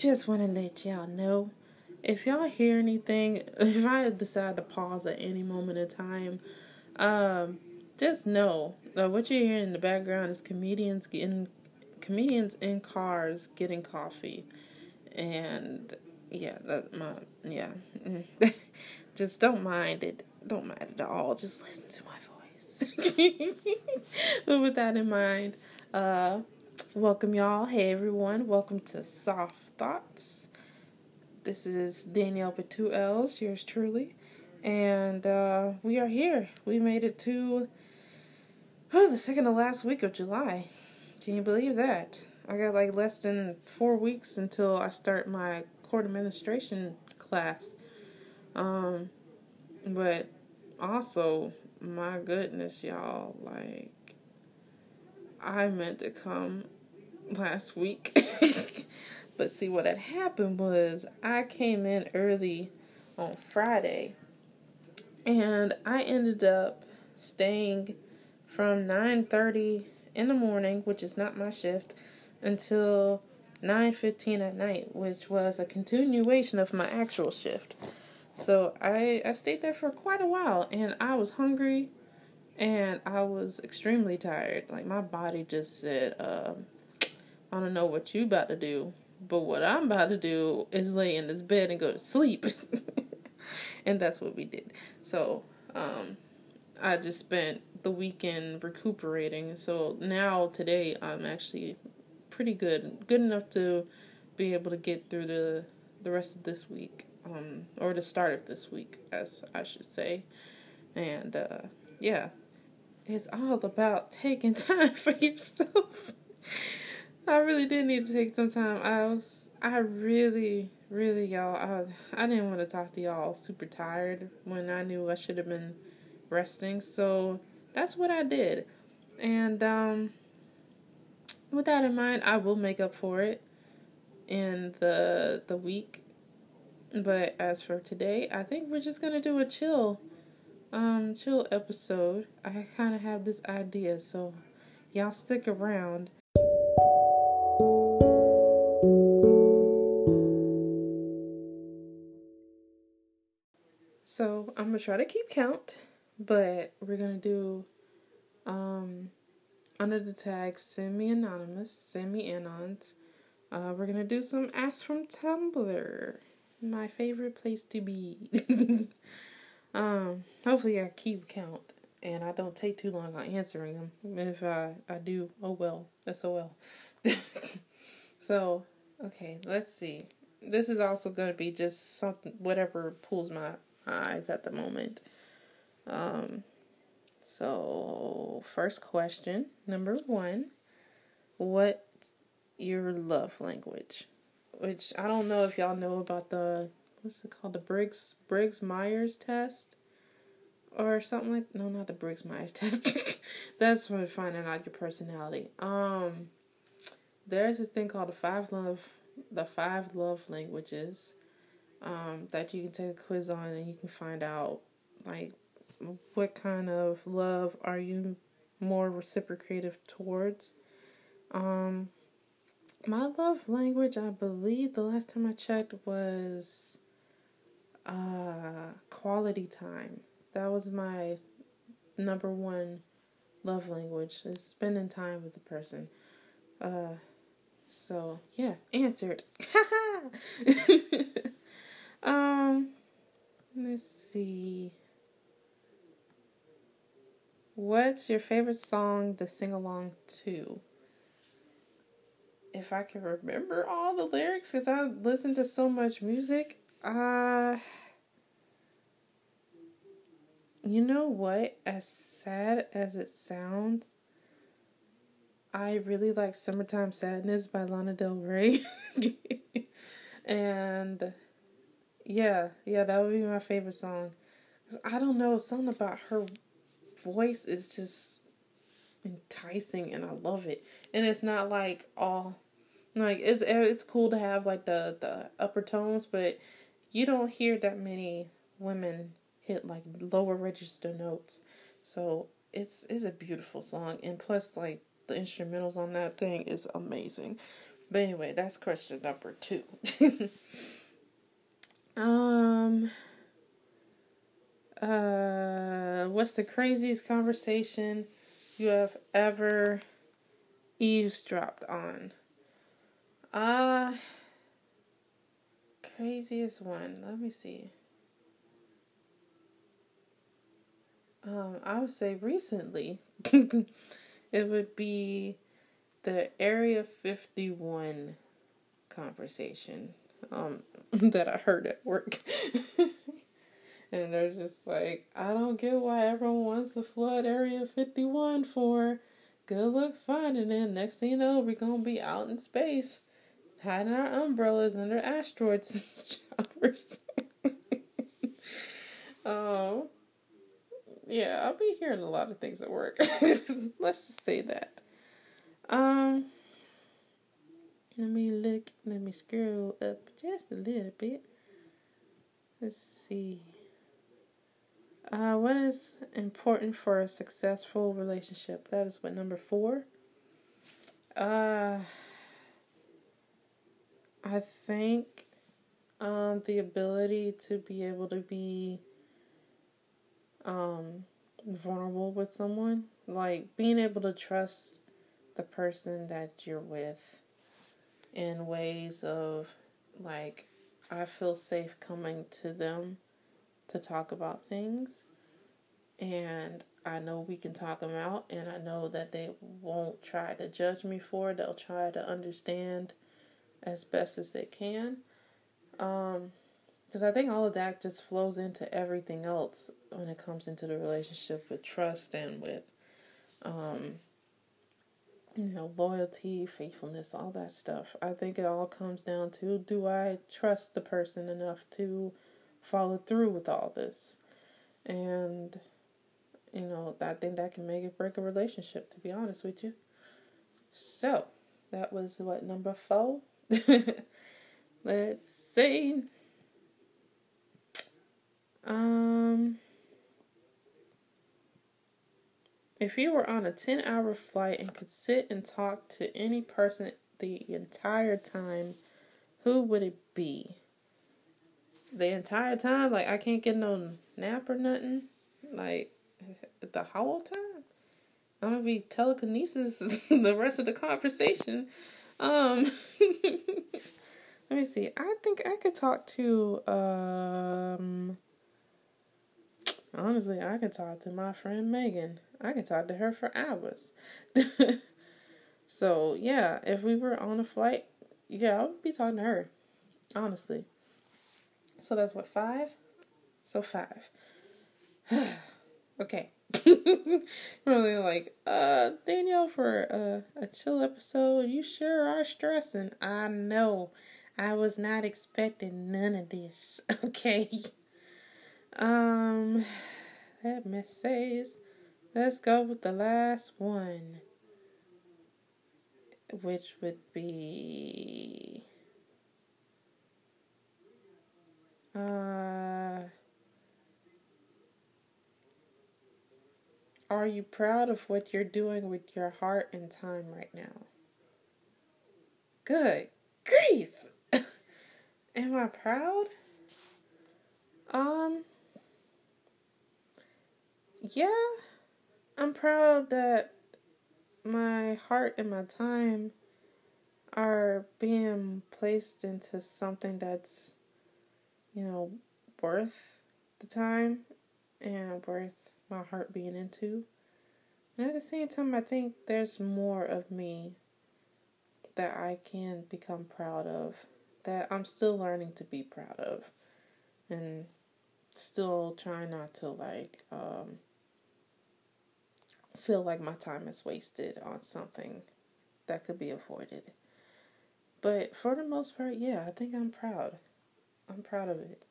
just want to let y'all know if y'all hear anything, if I decide to pause at any moment in time, um, just know that what you're hearing in the background is comedians getting comedians in cars getting coffee, and yeah, that my yeah, just don't mind it, don't mind it at all. Just listen to my voice. but with that in mind, uh, welcome y'all. Hey everyone, welcome to Soft Thoughts. This is Danielle with yours truly. And uh, we are here. We made it to oh, the second to last week of July. Can you believe that? I got like less than four weeks until I start my court administration class. Um, but also, my goodness, y'all, like, I meant to come last week. But see, what had happened was I came in early on Friday, and I ended up staying from 9:30 in the morning, which is not my shift, until 9:15 at night, which was a continuation of my actual shift. So I I stayed there for quite a while, and I was hungry, and I was extremely tired. Like my body just said, uh, "I don't know what you about to do." But what I'm about to do is lay in this bed and go to sleep. and that's what we did. So, um, I just spent the weekend recuperating. So now today I'm actually pretty good, good enough to be able to get through the the rest of this week, um, or the start of this week, as I should say. And uh, yeah, it's all about taking time for yourself. I really did need to take some time. I was, I really, really, y'all, I, I didn't want to talk to y'all super tired when I knew I should have been resting. So that's what I did. And um, with that in mind, I will make up for it in the the week. But as for today, I think we're just gonna do a chill, um, chill episode. I kind of have this idea, so y'all stick around So I'm gonna try to keep count, but we're gonna do um under the tag send me anonymous, send me anons. Uh, we're gonna do some ask from Tumblr, my favorite place to be. um, hopefully I keep count and I don't take too long on answering them. If I I do, oh well, sol. so okay, let's see. This is also gonna be just something whatever pulls my eyes at the moment. Um, so, first question, number one What's your love language? Which I don't know if y'all know about the, what's it called? The Briggs, Briggs Myers test? Or something like, no, not the Briggs Myers test. That's for finding out your personality. Um, there's this thing called the five love, the five love languages um, that you can take a quiz on and you can find out like what kind of love are you more reciprocative towards. Um, my love language, I believe the last time I checked was uh, quality time. That was my number one love language is spending time with the person. Uh, so yeah, answered. Um, let's see. What's your favorite song to sing along to? If I can remember all the lyrics, because I listen to so much music, uh, you know what? As sad as it sounds, I really like Summertime Sadness by Lana Del Rey. and yeah, yeah, that would be my favorite song. Cause I don't know, something about her voice is just enticing, and I love it. And it's not like all like it's eh, it's cool to have like the the upper tones, but you don't hear that many women hit like lower register notes. So it's it's a beautiful song, and plus like the instrumentals on that thing is amazing. But anyway, that's question number two. um. Uh, what's the craziest conversation you have ever eavesdropped on? Uh, craziest one. Let me see. Um, I would say recently, it would be the Area 51 conversation um, that I heard at work. and they're just like, I don't get why everyone wants to flood Area 51 for. Good luck finding it. Next thing you know, we're going to be out in space, hiding our umbrellas under asteroids oh. Yeah, I'll be hearing a lot of things at work. Let's just say that. Um, let me look. Let me scroll up just a little bit. Let's see. Uh, what is important for a successful relationship? That is what number four. Uh, I think um, the ability to be able to be um, vulnerable with someone, like being able to trust the person that you're with in ways of like I feel safe coming to them to talk about things and I know we can talk them out and I know that they won't try to judge me for it. They'll try to understand as best as they can. Um because I think all of that just flows into everything else when it comes into the relationship with trust and with um you know loyalty faithfulness all that stuff. I think it all comes down to do i trust the person enough to follow through with all this? And you know i think that can make it break a relationship to be honest with you. So that was what number four? Let's see if you were on a 10 hour flight and could sit and talk to any person the entire time, who would it be? The entire time? Like, I can't get no nap or nothing? Like, the whole time? I'm gonna be telekinesis the rest of the conversation. Um, let me see. I think I could talk to, um, Honestly, I could talk to my friend Megan. I can talk to her for hours. so, yeah, if we were on a flight, yeah, I would be talking to her. Honestly. So that's what, five? So five. okay. really like, uh, Danielle, for a, a chill episode, you sure are stressing. I know. I was not expecting none of this. Okay. Um, that me see. Let's go with the last one, which would be. Uh, are you proud of what you're doing with your heart and time right now? Good grief! Am I proud? Um, yeah, I'm proud that my heart and my time are being placed into something that's, you know, worth the time and worth my heart being into. And at the same time, I think there's more of me that I can become proud of, that I'm still learning to be proud of, and still trying not to like, um, feel like my time is wasted on something that could be avoided. But for the most part, yeah, I think I'm proud. I'm proud of it.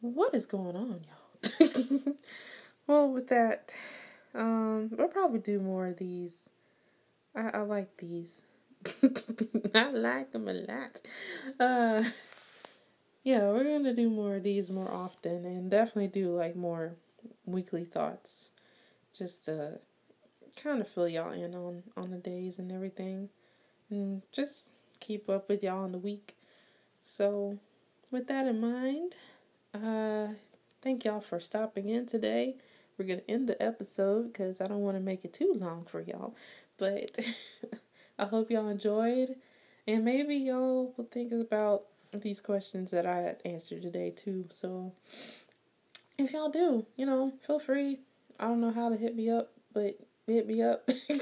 What is going on, y'all? well, with that, um, we'll probably do more of these. I, I like these. I like them a lot. Uh, yeah, we're gonna do more of these more often, and definitely do like more weekly thoughts just to kind of fill y'all in on on the days and everything. and just keep up with y'all in the week. So, with that in mind, uh, thank y'all for stopping in today. We're gonna end the episode because I don't want to make it too long for y'all, but I hope y'all enjoyed, and maybe y'all will think about these questions that I answered today too. So, if y'all do, you know, feel free. I don't know how to hit me up, but hit me up.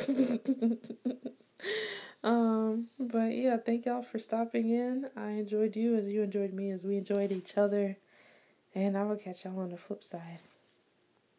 um, but yeah, thank y'all for stopping in. I enjoyed you as you enjoyed me as we enjoyed each other. And I will catch y'all on the flip side.